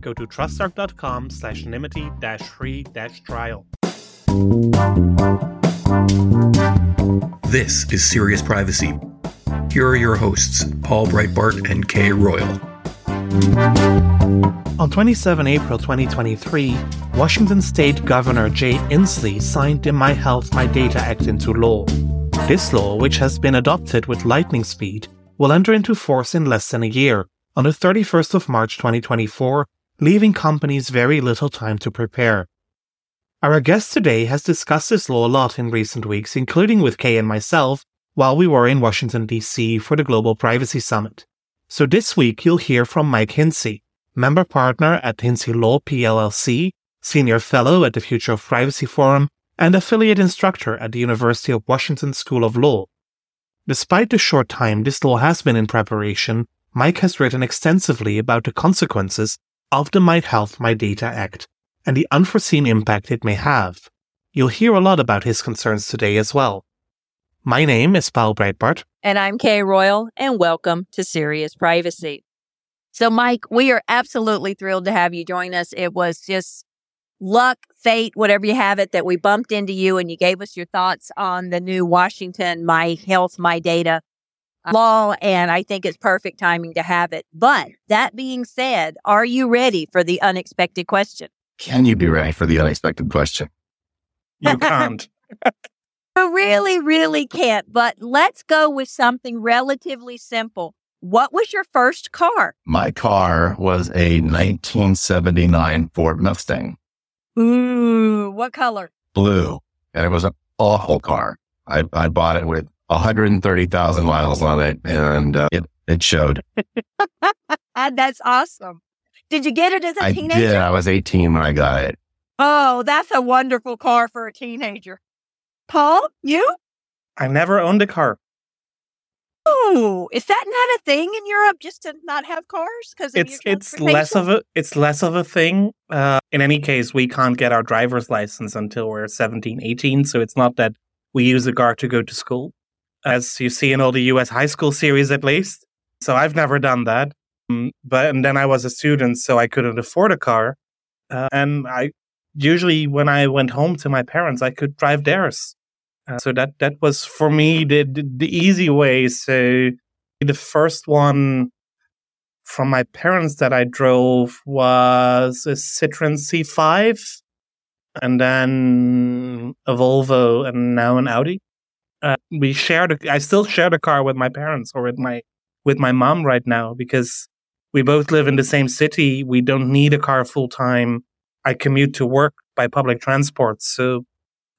go to trustarc.com slash nymity dash free dash trial. This is Serious Privacy. Here are your hosts, Paul Breitbarth and K Royal. On 27 April 2023, Washington State Governor Jay Inslee signed the My Health, My Data Act into law. This law, which has been adopted with lightning speed, will enter into force in less than a year, on the 31st of March 2024, leaving companies very little time to prepare. Our guest today has discussed this law a lot in recent weeks, including with Kay and myself, while we were in Washington, D.C. for the Global Privacy Summit. So this week you'll hear from Mike Hintze, member partner at Hintze Law PLLC, senior fellow at the Future of Privacy Forum, and affiliate instructor at the University of Washington School of Law. Despite the short time this law has been in preparation, Mike has written extensively about the consequences of the My Health, My Data Act and the unforeseen impact it may have. You'll hear a lot about his concerns today as well. My name is Paul Breitbarth. And I'm K Royal, and welcome to Serious Privacy. So, Mike, we are absolutely thrilled to have you join us. It was just luck, fate, whatever you have it, that we bumped into you and you gave us your thoughts on the new Washington My Health, My Data law, and I think it's perfect timing to have it. But that being said, are you ready for the unexpected question? Can you be ready for the unexpected question? You can't. I really, really can't. But let's go with something relatively simple. What was your first car? My car was a 1979 Ford Mustang. Ooh, what color? Blue. And it was an awful car. I, I bought it with 130,000 miles on it, and uh, it, it showed. that's awesome. Did you get it as a I teenager? did. I was 18 when I got it. Oh, that's a wonderful car for a teenager. Paul, you? I never owned a car. Oh, is that not a thing in Europe just to not have cars? Because it's it's less of a it's less of a thing. Uh, in any case, we can't get our driver's license until we're 17, 18. So it's not that we use a car to go to school as you see in all the US high school series at least. So I've never done that. Um, but and then I was a student, so I couldn't afford a car. Uh, and I usually when I went home to my parents, I could drive theirs. Uh, so that that was for me the, the the easy way. So the first one from my parents that I drove was a Citroen C5 and then a Volvo and now an Audi uh, we shared. A, I still share the car with my parents or with my with my mom right now because we both live in the same city. We don't need a car full time. I commute to work by public transport, so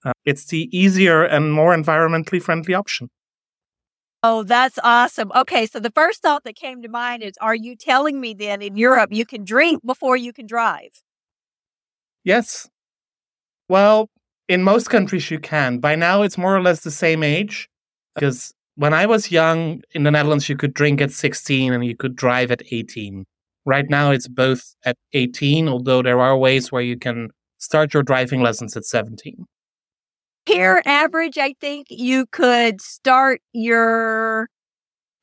uh, it's the easier and more environmentally friendly option. Oh, that's awesome. Okay, so the first thought that came to mind is are you telling me then in Europe you can drink before you can drive? Yes. Well, in most countries you can. By now, it's more or less the same age. Because when I was young in the Netherlands, you could drink at 16 and you could drive at 18. Right now, it's both at 18, although there are ways where you can start your driving lessons at 17. Here, average, I think you could start your,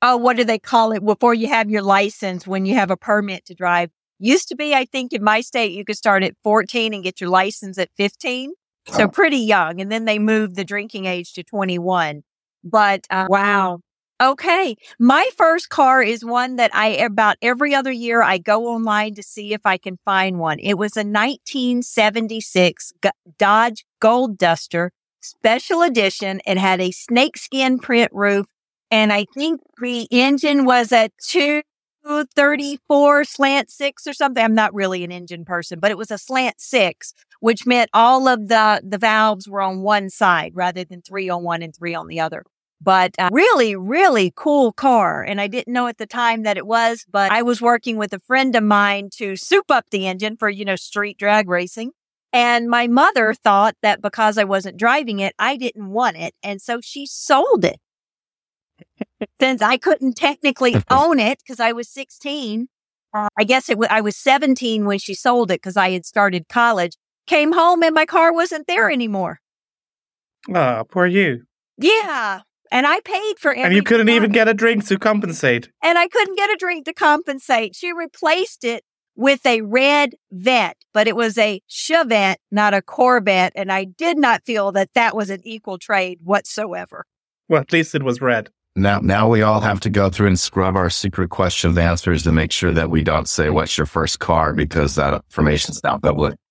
oh, what do they call it before you have your license when you have a permit to drive? Used to be, I think in my state, you could start at 14 and get your license at 15. So oh. pretty young. And then they moved the drinking age to 21. But uh, wow. Okay. My first car is one that I about every other year I go online to see if I can find one. It was a 1976 Dodge Gold Duster special edition. It had a snakeskin print roof and I think the engine was a two 34 slant six or something. I'm not really an engine person, but it was a slant six, which meant all of the, the valves were on one side rather than three on one and three on the other. But uh, really, really cool car. And I didn't know at the time that it was, but I was working with a friend of mine to soup up the engine for, you know, street drag racing. And my mother thought that because I wasn't driving it, I didn't want it. And so she sold it. Since I couldn't technically own it because I was 16, uh, I guess it w- I was 17 when she sold it because I had started college. Came home and my car wasn't there anymore. Ah, poor you. Yeah. And I paid for every And you couldn't even get a drink to compensate. and I couldn't get a drink to compensate. She replaced it with a red vet, but it was a Chevette, not a Corvette. And I did not feel that that was an equal trade whatsoever. Well, at least it was red. Now, now we all have to go through and scrub our secret questions answers to make sure that we don't say what's your first car because that information's now public.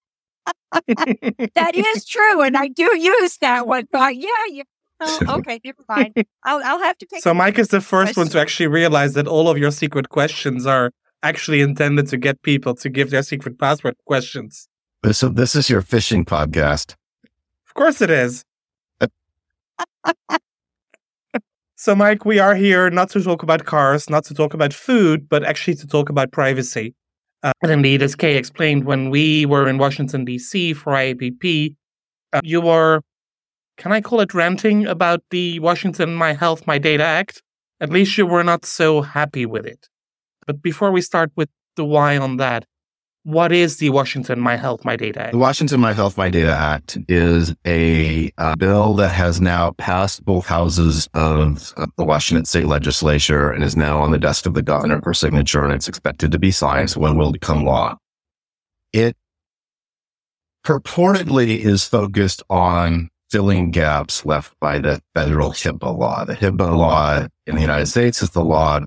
That is true. And I do use that one. But yeah, you, oh, okay, never mind. I'll, I'll have to take So Mike is the first one to actually realize that all of your secret questions are actually intended to get people to give their secret password questions. This, this is your phishing podcast. Of course it is. so Mike, we are here not to talk about cars, not to talk about food, but actually to talk about privacy. Uh, and indeed, as Kay explained, when we were in Washington, D.C. for IAPP, uh, you were, can I call it ranting about the Washington My Health, My Data Act? At least you were not so happy with it. But before we start with the why on that, what is the Washington My Health, My Data Act? The Washington My Health, My Data Act is a uh, bill that has now passed both houses of, the Washington state legislature and is now on the desk of the governor for signature, and it's expected to be signed, so it will become law. It purportedly is focused on filling gaps left by the federal HIPAA law. The HIPAA law in the United States is the law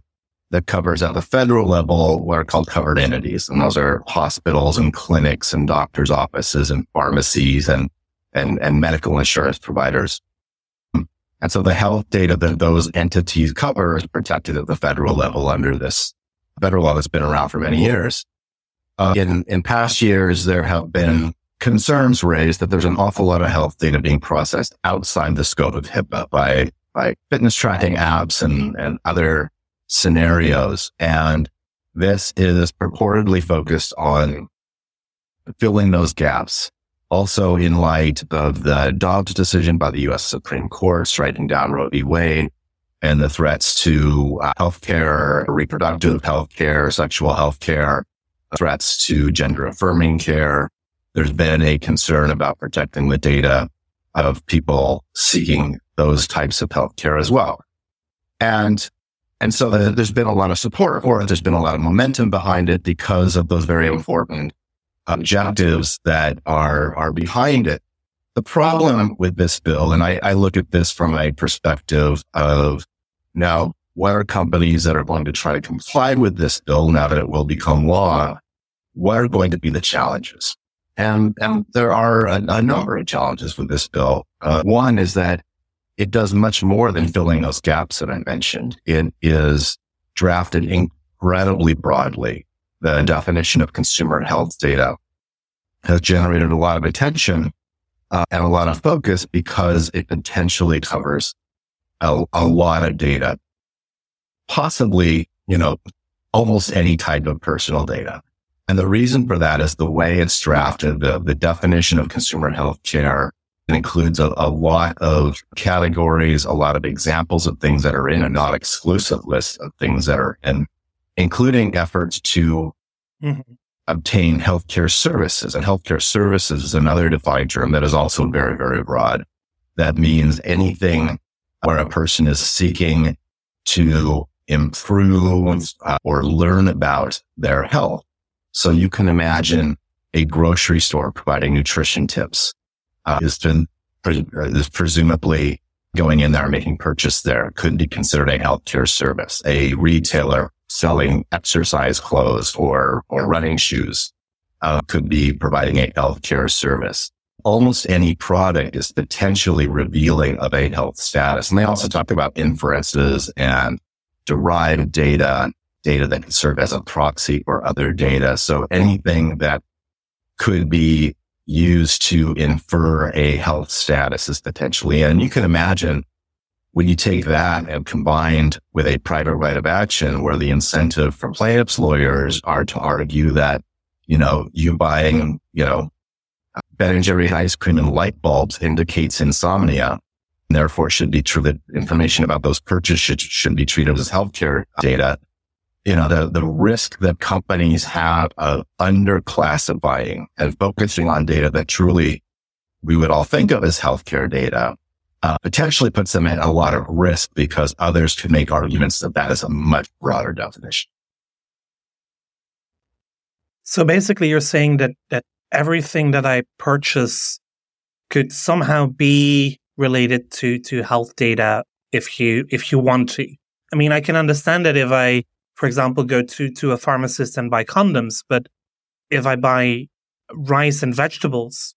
that covers at the federal level what are called covered entities. And those are hospitals and clinics and doctors' offices and pharmacies and, and, and medical insurance providers. And so the health data that those entities cover is protected at the federal level under this federal law that's been around for many years. Uh, in, in past years, there have been concerns raised that there's an awful lot of health data being processed outside the scope of HIPAA by, by fitness tracking apps and, and other scenarios. And this is purportedly focused on filling those gaps. Also in light of the Dobbs decision by the U.S. Supreme Court striking down Roe v. Wade and the threats to uh, healthcare, reproductive healthcare, sexual healthcare, threats to gender affirming care. There's been a concern about protecting the data of people seeking those types of healthcare as well. And and so the, there's been a lot of support for it. There's been a lot of momentum behind it because of those very important objectives that are, are behind it. The problem with this bill, and I, I look at this from a perspective of now, what are companies that are going to try to comply with this bill now that it will become law? What are going to be the challenges? And, and there are a, a number of challenges with this bill. Uh, one is that it does much more than filling those gaps that I mentioned. It is drafted incredibly broadly. The definition of consumer health data has generated a lot of attention uh, and a lot of focus because it potentially covers a, a lot of data, possibly, you know, almost any type of personal data. And the reason for that is the way it's drafted, the, the definition of consumer health care it includes a, a, lot of categories, a lot of examples of things that are in a not exclusive list of things that are in, including efforts to Mhm. obtain healthcare services. And healthcare services is another defined term that is also very, very broad. That means anything where a person is seeking to improve uh, or learn about their health. So you can imagine a grocery store providing nutrition tips uh, is, been, is presumably going in there making purchase there could be considered a healthcare service. A retailer selling exercise clothes or, or running shoes uh, could be providing a healthcare service. Almost any product is potentially revealing of a health status. And they also talk about inferences and derived data data that can serve as a proxy or other data. So anything that could be used to infer a health status is potentially, and you can imagine when you take that and combined with a private right of action where the incentive for plaintiffs lawyers are to argue that, you know, you buying, you know, Ben and Jerry ice cream and light bulbs indicates insomnia. And therefore should be true that information about those purchases should, should be treated as healthcare data. You know, the, the risk that companies have of underclassifying and focusing on data that truly we would all think of as healthcare data uh, potentially puts them at a lot of risk because others could make arguments that that is a much broader definition. So basically, you're saying that that everything that I purchase could somehow be related to to health data if you if you want to. I mean, I can understand that if I, for example, go to to a pharmacist and buy condoms, but if I buy rice and vegetables,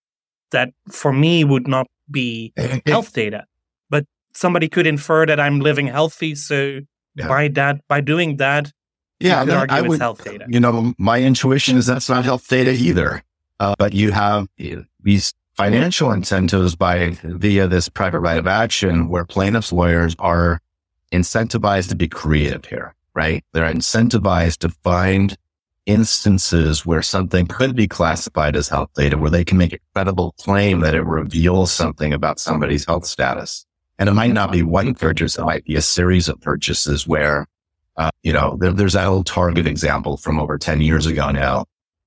that for me would not be health data. But somebody could infer that I'm living healthy. So yeah. by that, by doing that, yeah, I, I would, health data. You know, my intuition is that's not health data either. Uh, but you have these financial incentives by via this private right of action where plaintiffs lawyers are incentivized to be creative here, right? They're incentivized to find instances where something could be classified as health data, where they can make a credible claim that it reveals something about somebody's health status. And it might not be one purchase. It might be a series of purchases where, uh, you know, there, there's that old Target example from over 10 years ago now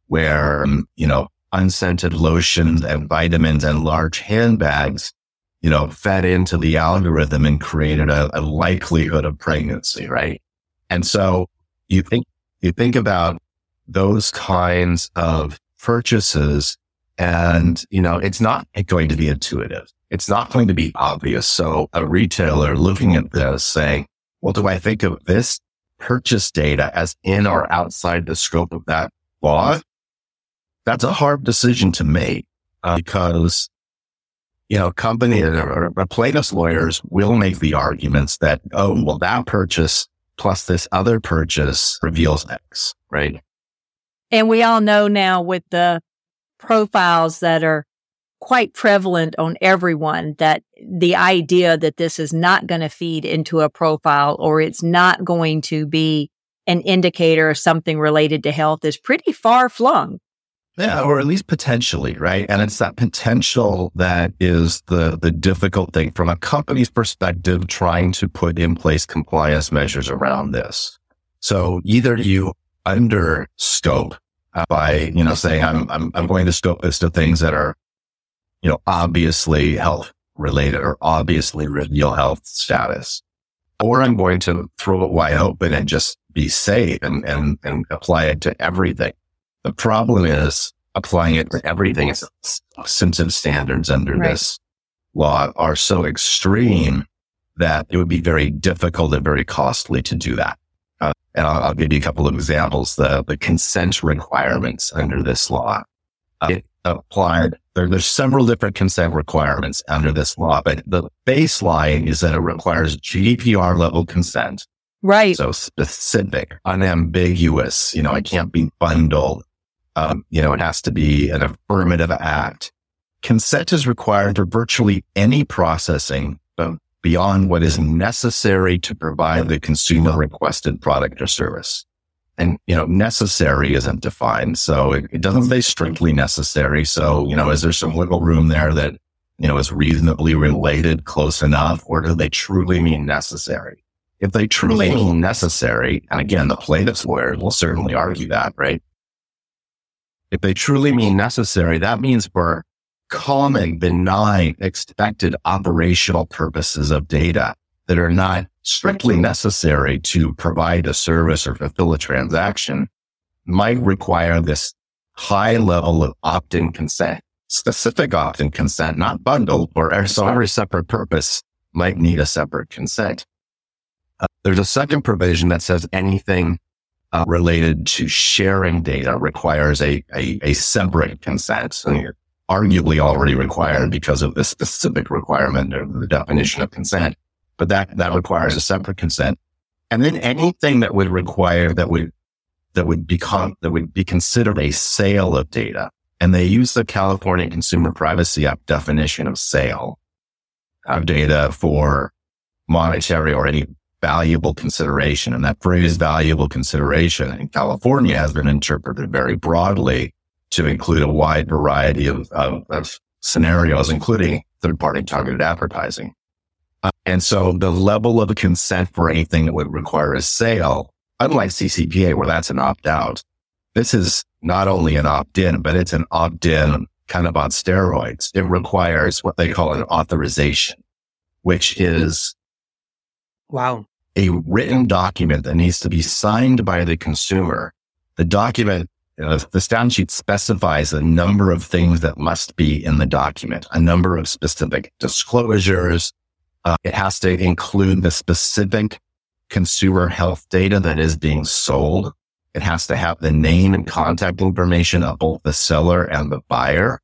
where, um, you know, unscented lotions and vitamins and large handbags, you know, fed into the algorithm and created a, a likelihood of pregnancy. Right. And so you think, you think about those kinds of purchases. And, you know, it's not going to be intuitive. It's not going to be obvious. So a retailer looking at this saying, well, do I think of this purchase data as in or outside the scope of that law? That's a hard decision to make uh, because, you know, company or, or plaintiff's lawyers will make the arguments that, oh, well, that purchase plus this other purchase reveals X, right? And we all know now with the profiles that are quite prevalent on everyone that the idea that this is not going to feed into a profile or it's not going to be an indicator of something related to health is pretty far flung. Yeah, or at least potentially, right? And it's that potential that is the the difficult thing from a company's perspective trying to put in place compliance measures around this. So either you under scope by, you know, saying I'm, I'm, I'm going to scope this to things that are, you know, obviously health related or obviously reveal health status. Or I'm going to throw it wide open and just be safe and, and, and apply it to everything. The problem is applying it to everything. Substantive standards under right. this law are so extreme that it would be very difficult and very costly to do that. Uh, and I'll, I'll, give you a couple of examples. The, the consent requirements under this law. Uh, it applied. There, there's several different consent requirements under this law, but the baseline is that it requires GDPR level consent. Right. So specific, unambiguous. You know, it can't be bundled. Um, you know, it has to be an affirmative act. Consent is required for virtually any processing beyond what is necessary to provide the consumer requested product or service. And, you know, necessary isn't defined. So it, it, doesn't say strictly necessary. So, you know, is there some wiggle room there that, you know, is reasonably related close enough or do they truly mean necessary? If they truly mean necessary, and again, the plaintiff's lawyer will certainly argue that, right? If they truly mean necessary, that means for common, benign, expected operational purposes of data that are not strictly necessary to provide a service or fulfill a transaction might require this high level of opt-in consent, specific opt-in consent, not bundled or so every separate purpose might need a separate consent. Uh, there's a second provision that says anything uh, related to sharing data requires a, a, a separate consent. Arguably already required because of the specific requirement of the definition of consent. But that, that requires a separate consent. And then anything that would require that would that would become that would be considered a sale of data. And they use the California Consumer Privacy Act definition of sale of data for monetary or any valuable consideration. And that phrase valuable consideration in California has been interpreted very broadly to include a wide variety of, of, of scenarios, including third party targeted advertising. Uh, and so the level of consent for anything that would require a sale, unlike CCPA, where that's an opt out, this is not only an opt in, but it's an opt in kind of on steroids. It requires what they call an authorization, which is wow, a written document that needs to be signed by the consumer. The document, uh, the statute specifies a number of things that must be in the document, a number of specific disclosures, uh, it has to include the specific consumer health data that is being sold. It has to have the name and contact information of both the seller and the buyer.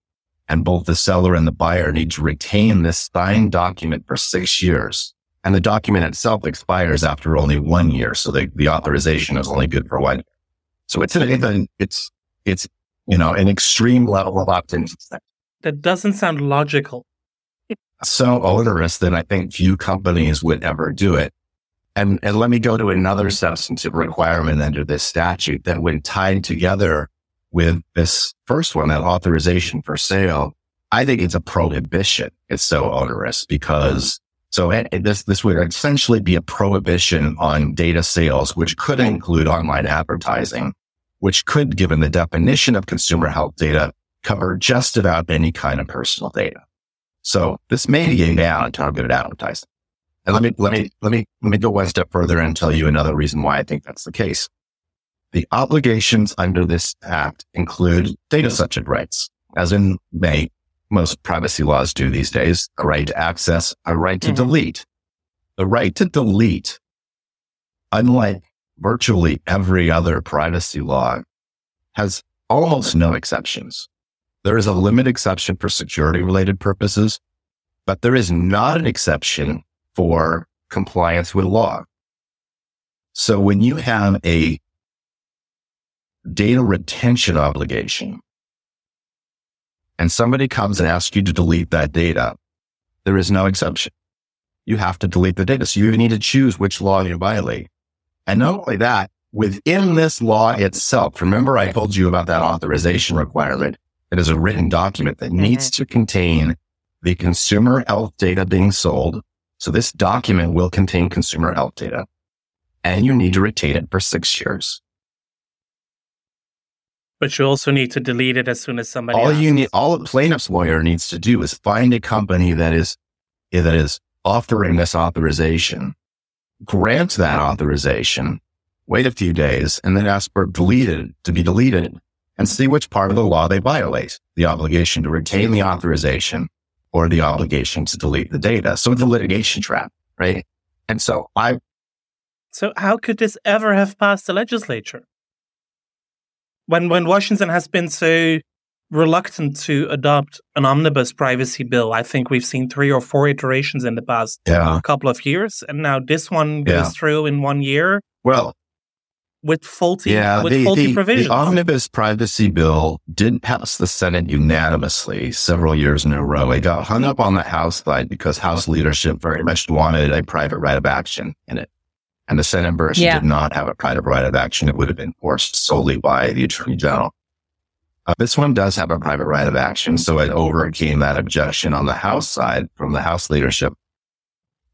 And both the seller and the buyer need to retain this signed document for six years. And the document itself expires after only one year. So the, the authorization is only good for one year. So it's, an, it's, it's, you know, an extreme level of opt-in. That doesn't sound logical so onerous that I think few companies would ever do it. And, and let me go to another substantive requirement under this statute that when tied together with this first one, that authorization for sale, I think it's a prohibition. It's so onerous because so this, this would essentially be a prohibition on data sales, which could include online advertising, which could, given the definition of consumer health data, cover just about any kind of personal data. So this may be down on targeted advertising. And let me, let me, let me, let me go one step further and tell you another reason why I think that's the case. The obligations under this act include data subject rights, as in may most privacy laws do these days, a right to access, a right to mm-hmm. delete. The right to delete, unlike virtually every other privacy law, has almost no exceptions. There is a limit exception for security related purposes, but there is not an exception for compliance with law. So when you have a data retention obligation and somebody comes and asks you to delete that data, there is no exception. You have to delete the data. So you need to choose which law you violate. And not only that, within this law itself, remember I told you about that authorization requirement. It is a written document that needs mm-hmm. to contain the consumer health data being sold. So this document will contain consumer health data and you need to retain it for six years. But you also need to delete it as soon as somebody. All asks. you need, all a plaintiff's lawyer needs to do is find a company that is that is offering this authorization, grant that authorization, wait a few days, and then ask for deleted to be deleted and see which part of the law they violate the obligation to retain the authorization or the obligation to delete the data. So it's a litigation trap, right? And so I. So how could this ever have passed the legislature? When, when Washington has been so reluctant to adopt an omnibus privacy bill, I think we've seen three or four iterations in the past yeah. couple of years. And now this one goes yeah. through in one year. Well, with faulty, yeah, with the, faulty the, provisions. The omnibus privacy bill didn't pass the Senate unanimously several years in a row. It got hung up on the House side because House leadership very much wanted a private right of action in it. And the Senate version yeah. did not have a private right of action. It would have been forced solely by the Attorney General. Uh, this one does have a private right of action, so it overcame that objection on the House side from the House leadership.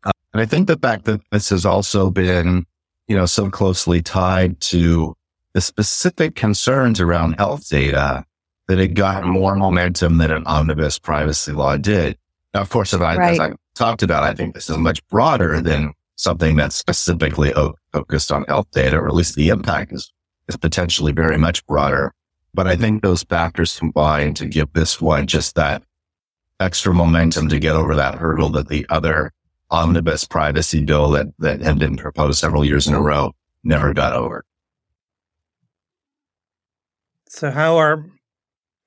Uh, and I think the fact that this has also been you know, so closely tied to the specific concerns around health data that it got more momentum than an omnibus privacy law did. Now, of course, I, right. as I talked about, I think this is much broader than something that's specifically focused on health data, or at least the impact is, is potentially very much broader. But I think those factors combine to give this one just that extra momentum to get over that hurdle that the other omnibus privacy bill that, that had been proposed several years in a row never got over. So how are,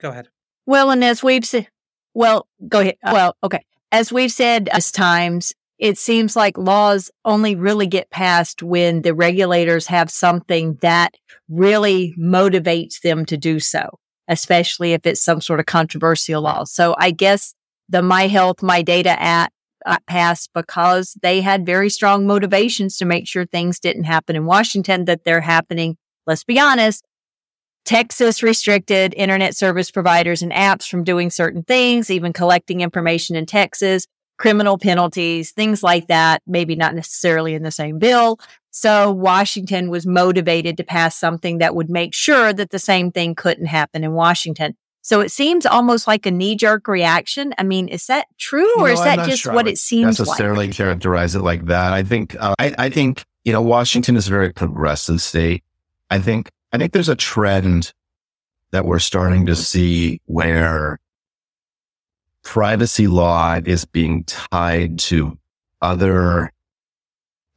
go ahead. Well, and as we've said, well, go ahead. Uh, well, okay. As we've said as times, it seems like laws only really get passed when the regulators have something that really motivates them to do so, especially if it's some sort of controversial law. So I guess the My Health, My Data Act uh, passed because they had very strong motivations to make sure things didn't happen in Washington that they're happening. Let's be honest. Texas restricted internet service providers and apps from doing certain things, even collecting information in Texas criminal penalties, things like that, maybe not necessarily in the same bill. So Washington was motivated to pass something that would make sure that the same thing couldn't happen in Washington. So it seems almost like a knee jerk reaction. I mean, is that true or is that just sure what it seems like? necessarily like? characterize it like that. I think, uh, I, I think, you know, Washington is a very progressive state. I think, I think there's a trend that we're starting to see where privacy law is being tied to other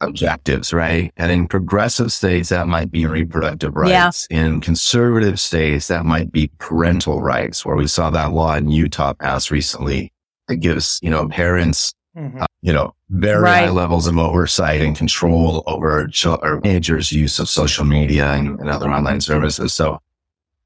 objectives, right? And in progressive states, that might be reproductive rights. Yeah. In conservative states, that might be parental rights, where we saw that law in Utah pass recently. It gives, you know, parents, mm-hmm. uh, you know, very right. high levels of oversight and control over ch- or teenagers' use of social media and, and other online services. So,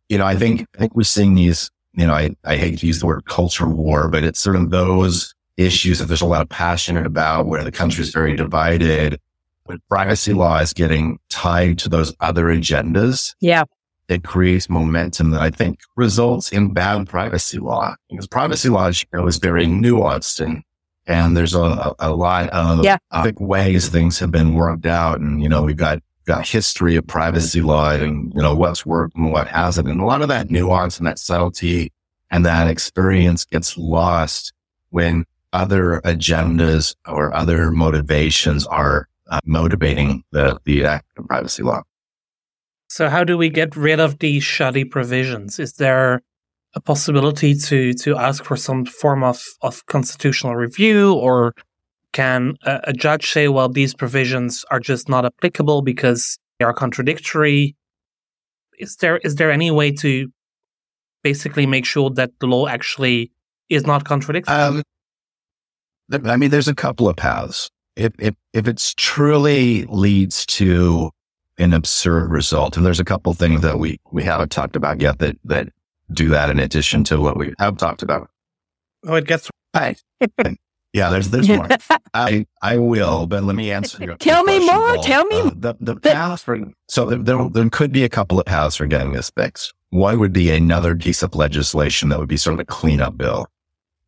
you know, I think, I think we're seeing these you know, I, I hate to use the word culture war, but it's sort of those issues that there's a lot of passion about where the country is very divided. When privacy law is getting tied to those other agendas. Yeah. It creates momentum that I think results in bad privacy law because privacy law you know, is very nuanced and, and there's a, a lot of yeah. ways things have been worked out. And, you know, we've got got history of privacy law and, you know, what's worked and what hasn't. And a lot of that nuance and that subtlety and that experience gets lost when other agendas or other motivations are uh, motivating the, the act of privacy law. So how do we get rid of these shoddy provisions? Is there a possibility to, to ask for some form of, of constitutional review or can a, a judge say, well, these provisions are just not applicable because they are contradictory? Is there is there any way to basically make sure that the law actually is not contradictory? Um, I mean, there's a couple of paths. If, if, if it's truly leads to an absurd result, and there's a couple of things that we, we haven't talked about yet that, that do that in addition to what we have talked about. Oh, it gets right. Yeah, there's there's more. I I will, but let me answer your. Tell me more. Tell me. Uh, the the path for so there, there, there could be a couple of paths for getting this fixed. One would be another piece of legislation that would be sort of a cleanup bill.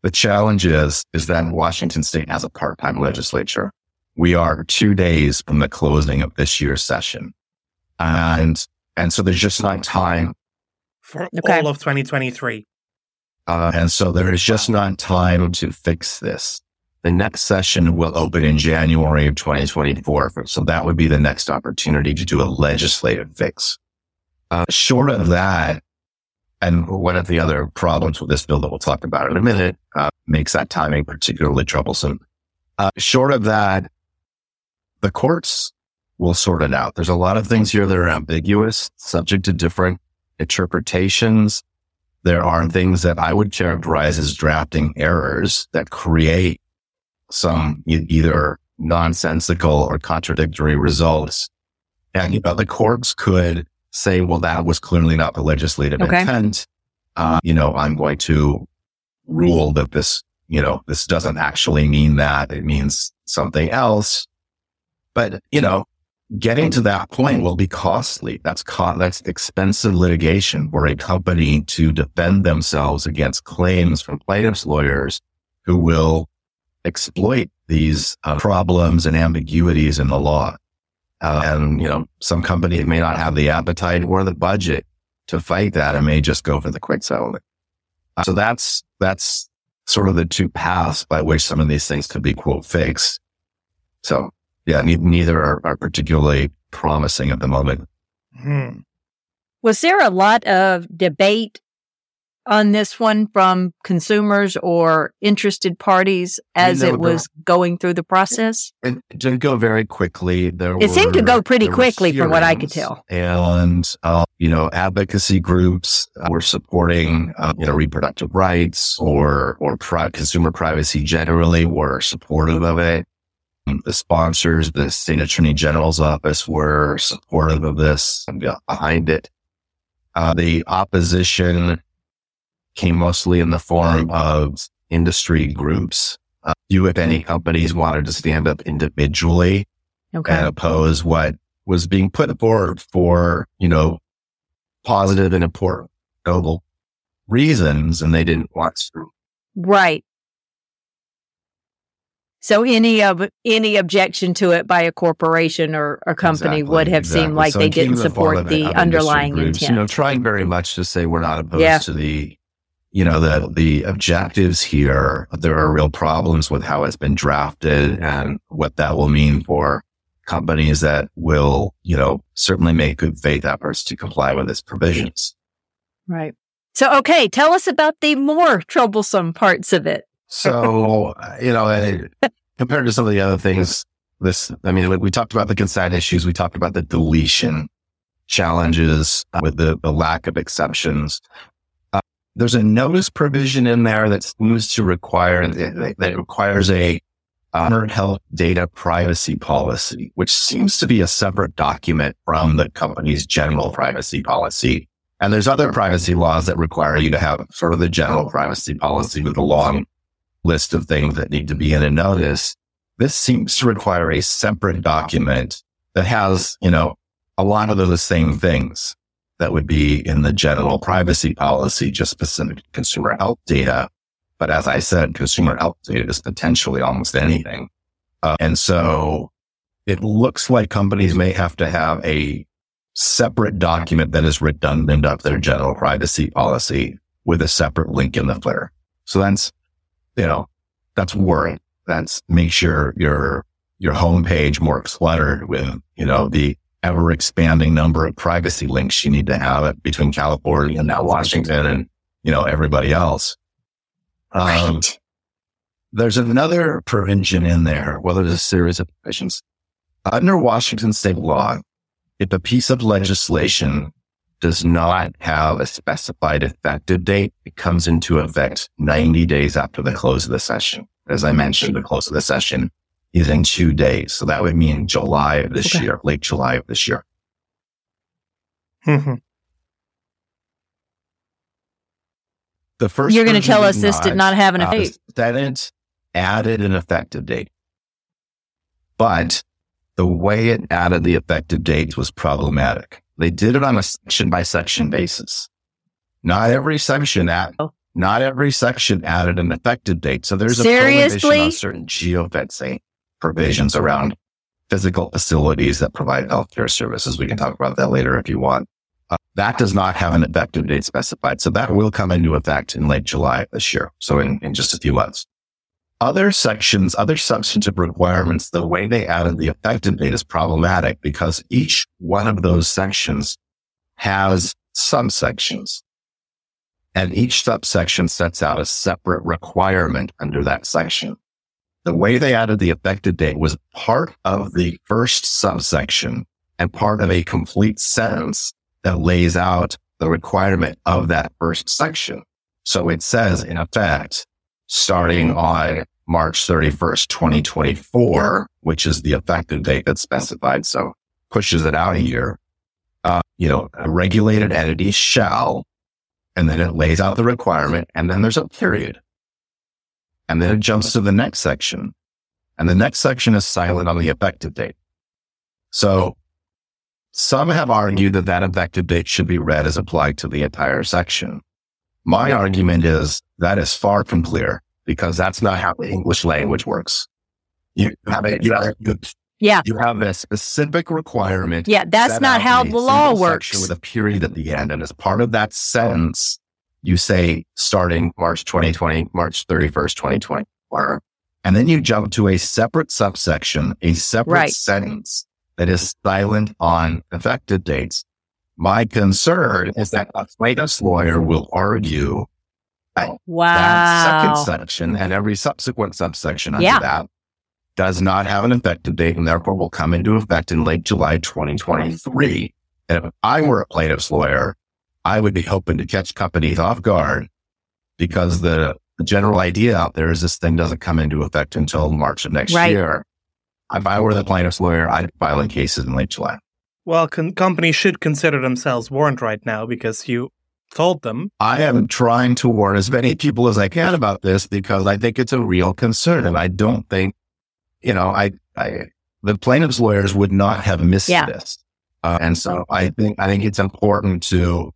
The challenge is is that Washington State has a part time legislature. We are two days from the closing of this year's session, and and so there's just not time for okay. all of 2023. Uh, and so there is just not time to fix this. The next session will open in January of 2024. So that would be the next opportunity to do a legislative fix. Uh, short of that, and one of the other problems with this bill that we'll talk about in a minute uh, makes that timing particularly troublesome. Uh, short of that, the courts will sort it out. There's a lot of things here that are ambiguous, subject to different interpretations. There are things that I would characterize as drafting errors that create some either nonsensical or contradictory results. And, you know, the courts could say, well, that was clearly not the legislative okay. intent. Uh, you know, I'm going to rule that this, you know, this doesn't actually mean that it means something else. But, you know, getting to that point will be costly. That's co- that's expensive litigation for a company to defend themselves against claims from plaintiffs lawyers who will exploit these uh, problems and ambiguities in the law. Uh, and, you know, some companies may not have the appetite or the budget to fight that and may just go for the quick settlement. Uh, so that's, that's sort of the two paths by which some of these things could be quote fixed. So yeah, ne- neither are, are, particularly promising at the moment. Hmm. Was there a lot of debate on this one from consumers or interested parties as it was going through the process? It did go very quickly. There it were, seemed to go pretty quickly from what I could tell. And, uh, you know, advocacy groups uh, were supporting, uh, you know, reproductive rights or, or pri- consumer privacy generally were supportive of it. The sponsors, the state attorney general's office were supportive of this and behind it. Uh, the opposition came mostly in the form of industry groups. Uh, you, if any companies wanted to stand up individually Okay. and oppose what was being put forward for, you know, positive and important noble reasons. And they didn't want to. Right. So any of any objection to it by a corporation or a company Exactly, would have exactly. seemed like So they didn't in the support the underlying groups, intent. You know, trying very much to say we're not opposed Yeah. to the, you know, the the objectives here. There are real problems with how it's been drafted and what that will mean for companies that will, you know, certainly make good faith efforts to comply with its provisions. Right. So, okay, tell us about the more troublesome parts of it. So, you know, compared to some of the other things, this, I mean, we- we talked about the consent issues. We talked about the deletion challenges uh, with the, the lack of exceptions. There's a notice provision in there that seems to require, that requires a uh, health data privacy policy, which seems to be a separate document from the company's general privacy policy. And there's other privacy laws that require you to have sort of the general privacy policy with a long list of things that need to be in a notice. This seems to require a separate document that has, you know, a lot of those same things that would be in the general privacy policy, just specific to consumer health data. But as I said, consumer health data is potentially almost anything. Uh, and so it looks like companies may have to have a separate document that is redundant of their general privacy policy with a separate link in the footer. So that's, you know, that's worry. That's make sure your, your homepage more cluttered with, you know, the ever expanding number of privacy links you need to have between California and now Washington and, you know, everybody else. Um, there's another provision in there. Well, there's a series of provisions. Under Washington state law, if a piece of legislation does not have a specified effective date, it comes into effect 90 days after the close of the session. As I mentioned, the close of the session is in two days. So that would mean July of this Okay. year, late July of this year. Mhm. The first You're gonna tell us this did not have an effect. The Senate added an effective date, but the way it added the effective date was problematic. They did it on a section by section basis. Not every section add, Oh. not every section added an effective date. So there's a prohibition on certain geofencing provisions around physical facilities that provide healthcare services. We can talk about that later if you want. Uh, that does not have an effective date specified. So that will come into effect in late July this year. So in, in just a few months. Other sections, other substantive requirements, the way they added the effective date is problematic because each one of those sections has subsections. And each subsection sets out a separate requirement under that section. The way they added the effective date was part of the first subsection and part of a complete sentence that lays out the requirement of that first section. So it says, in effect, starting on March 31st, 2024, which is the effective date that's specified. So pushes it out a year. Uh, you know, a regulated entity shall, and then it lays out the requirement, and then there's a period. And then it jumps to the next section. And the next section is silent on the effective date. So some have argued that that effective date should be read as applied to the entire section. My argument is that is far from clear because that's not how the English language works. You have a, you have, Yeah. you have a specific requirement. Yeah. That's not how the law works. With a period at the end. And as part of that sentence, you say starting March 2020, March 31st, 2024. And then you jump to a separate subsection, a separate Right. sentence that is silent on effective dates. My concern is that a plaintiff's lawyer will argue that Wow. second section and every subsequent subsection under Yeah. that does not have an effective date and therefore will come into effect in late July 2023. And if I were a plaintiff's lawyer, I would be hoping to catch companies off guard because the, the general idea out there is this thing doesn't come into effect until March of next Right. year. if I were the plaintiff's lawyer, I'd file a case in late July. Well, con- companies should consider themselves warned right now because you told them. I am trying to warn as many people as I can about this because I think it's a real concern. And I don't think, you know, I, I, the plaintiff's lawyers would not have missed Yeah. this. Uh, and so I think, I think it's important to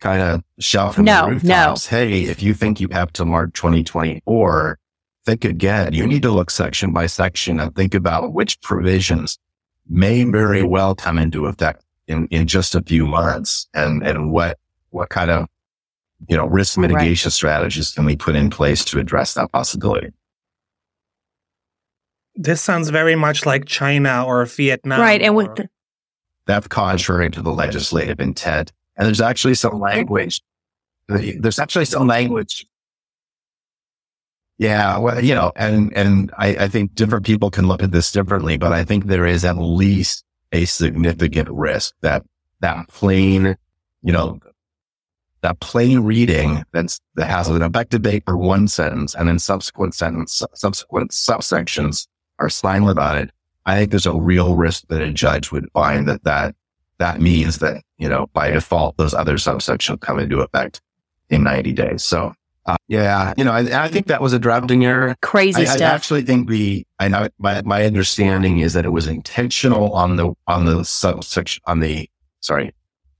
kind of shout from No, the rooftops. Hey, if you think you have to March 2024, think again. You need to look section by section and think about which provisions may very well come into effect in, in just a few months and, and what, what kind of, you know, risk Right. mitigation strategies can we put in place to address that possibility? This sounds very much like China or Vietnam. right. And with or- the, That's contrary to the legislative intent. And there's actually some language. There's actually some language. Yeah. Well, you know, and, and I, I think different people can look at this differently, but I think there is at least a significant risk that that plain, you know, that plain reading that's, that has an effective date for one sentence and then subsequent sentence, subsequent subsections are silent on it. I think there's a real risk that a judge would find that that, that means that, you know, by default, those other subsections come into effect in 90 days. So, uh, yeah, you know, I, I think that was a drafting error. crazy I, I actually think the, I know my, my understanding is that it was intentional on the, on the subsection, on the, sorry,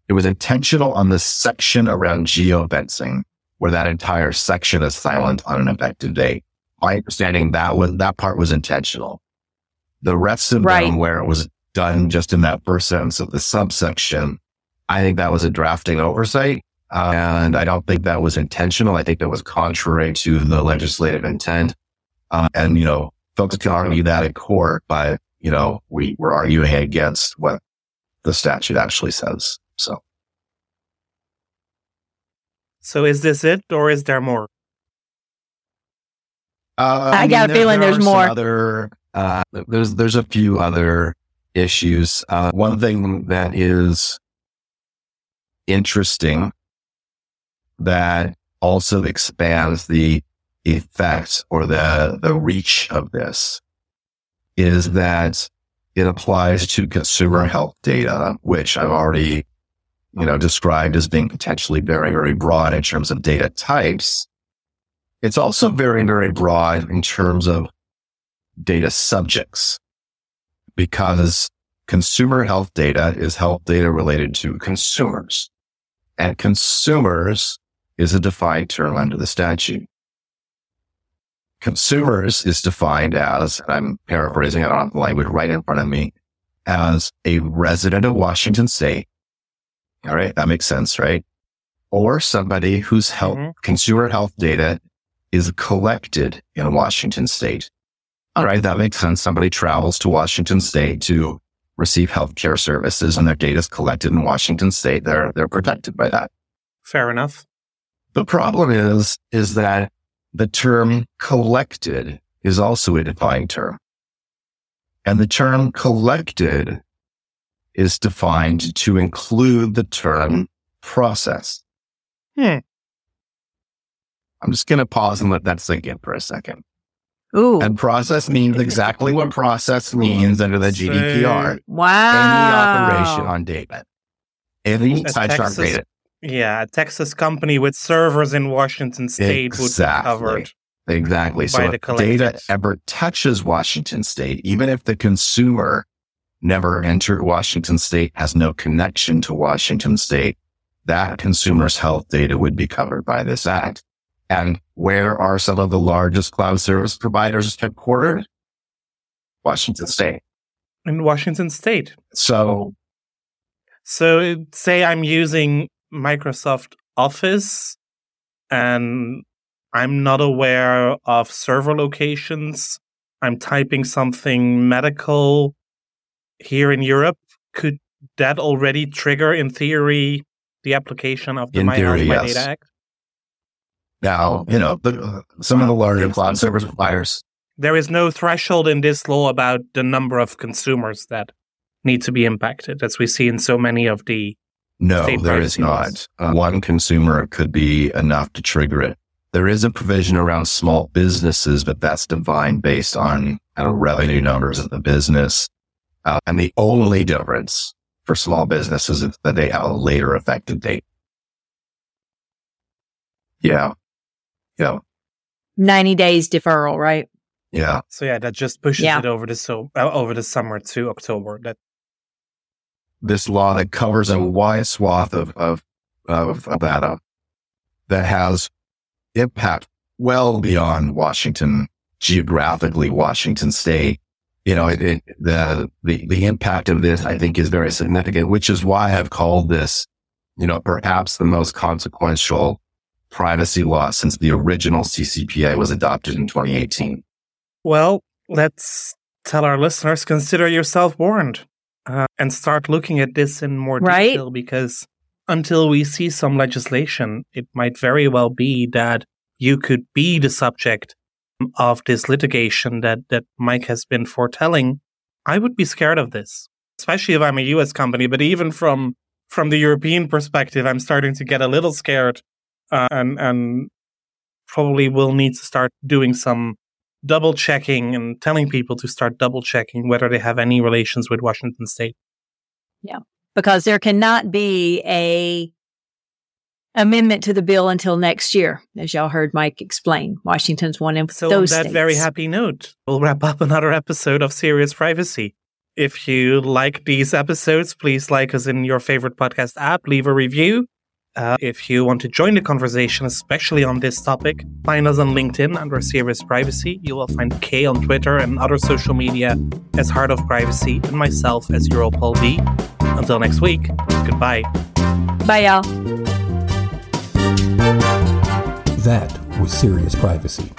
it was intentional on the section around geofencing where that entire section is silent on an effective date. My understanding that was, that part was intentional. The rest of Right. them where it was done just in that first sentence of the subsection, I think that was a drafting oversight. Uh, and I don't think that was intentional. I think that was contrary to the legislative intent. Uh, and, you know, folks can argue that in court, but, you know, we were arguing against what the statute actually says. So so is this it or is there more? Uh, I got a feeling there there's more. Other, uh, there's there's a few other issues. Uh, one thing that is interesting that also expands the effect or the the reach of this is that it applies to consumer health data, which I've already you know described as being potentially very very broad in terms of data types. It's also very, very broad in terms of data subjects because consumer health data is health data related to consumers and consumers is a defined term under the statute. Consumers is defined as, and I'm paraphrasing it on the language right in front of me, as a resident of Washington state. All right. That makes sense, right? Or somebody whose health, Mhm. consumer health data is collected in Washington state. All right. That makes sense. Somebody travels to Washington state to receive healthcare services and their data is collected in Washington state. They're, they're protected by that. Fair enough. The problem is, is that the term collected is also a defined term. And the term collected is defined to include the term process. Hmm. I'm just going to pause and let that sink in for a second. Ooh. And process means exactly what process means under the GDPR. wow. Any operation on data. Any such Texas data. Yeah, a Texas company with servers in Washington state would be covered. Exactly. So if data ever touches Washington state, even if the consumer never entered Washington state, has no connection to Washington state, that consumer's health data would be covered by this act. And where are some of the largest cloud service providers headquartered? Washington state. In Washington state. So So say I'm using Microsoft Office and I'm not aware of server locations. I'm typing something medical here in Europe. Could that already trigger, in theory, the application of the In My theory, My yes. Data Act? Now, you know, the, some of the larger cloud service providers There is no threshold in this law about the number of consumers that need to be impacted, as we see in so many of the No, state there is not. Uh, one consumer could be enough to trigger it. There is a provision around small businesses, but that's defined based on kind of revenue numbers of the business. Uh, and the only difference for small businesses is that they have a later effective date. Yeah. Yeah. 90 days deferral, right? Yeah. So yeah, that just pushes Yeah. it over the so uh, over the summer to October. That This law that covers a wide swath of, of, of, of data that has impact well beyond Washington, geographically Washington state. You know, it, it, the, the, the impact of this, I think, is very significant, which is why I've called this, you know, perhaps the most consequential privacy law since the original CCPA was adopted in 2018. well, let's tell our listeners consider yourself warned uh, and start looking at this in more Right. detail because until we see some legislation, it might very well be that you could be the subject of this litigation that that Mike has been foretelling. I would be scared of this, especially if I'm a U.S. company. But even from from the European perspective, I'm starting to get a little scared, uh, and and probably will need to start doing some double checking and telling people to start double checking whether they have any relations with Washington State. Yeah, because there cannot be a amendment to the bill until next year, as y'all heard Mike explain. Washington's one of So, those on that states. very happy note, we'll wrap up another episode of Serious Privacy. If you like these episodes, please like us in your favorite podcast app, leave a review. Uh, if you want to join the conversation, especially on this topic, find us on LinkedIn under Serious Privacy. You will find K on Twitter and other social media as Heart of Privacy, and myself as EuroPaul B. Until next week, goodbye. Bye, y'all. That was serious privacy.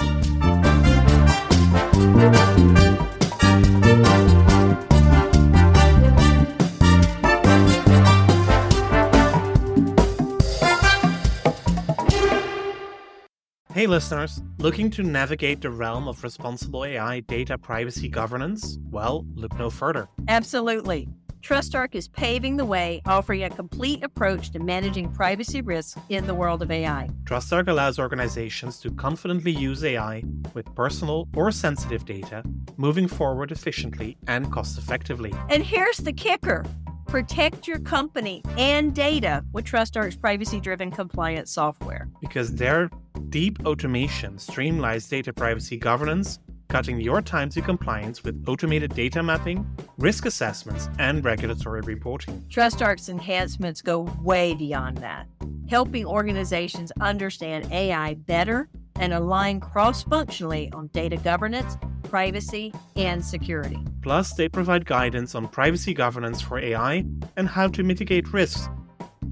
Hey listeners, looking to navigate the realm of responsible AI data privacy governance? Well, look no further. Absolutely. TrustArc is paving the way, offering a complete approach to managing privacy risks in the world of AI. TrustArc allows organizations to confidently use AI with personal or sensitive data, moving forward efficiently and cost effectively. And here's the kicker protect your company and data with TrustArc's privacy driven compliance software. Because their deep automation streamlines data privacy governance, cutting your time to compliance with automated data mapping, risk assessments, and regulatory reporting. TrustArc's enhancements go way beyond that, helping organizations understand AI better and align cross functionally on data governance, privacy, and security. Plus, they provide guidance on privacy governance for AI and how to mitigate risks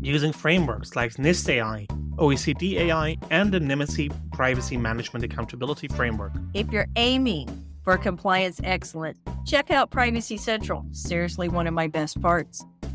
using frameworks like NIST AI, OECD AI, and the Nymity Privacy Management Accountability Framework. If you're aiming for compliance excellence, check out Privacy Central. Seriously, one of my best parts.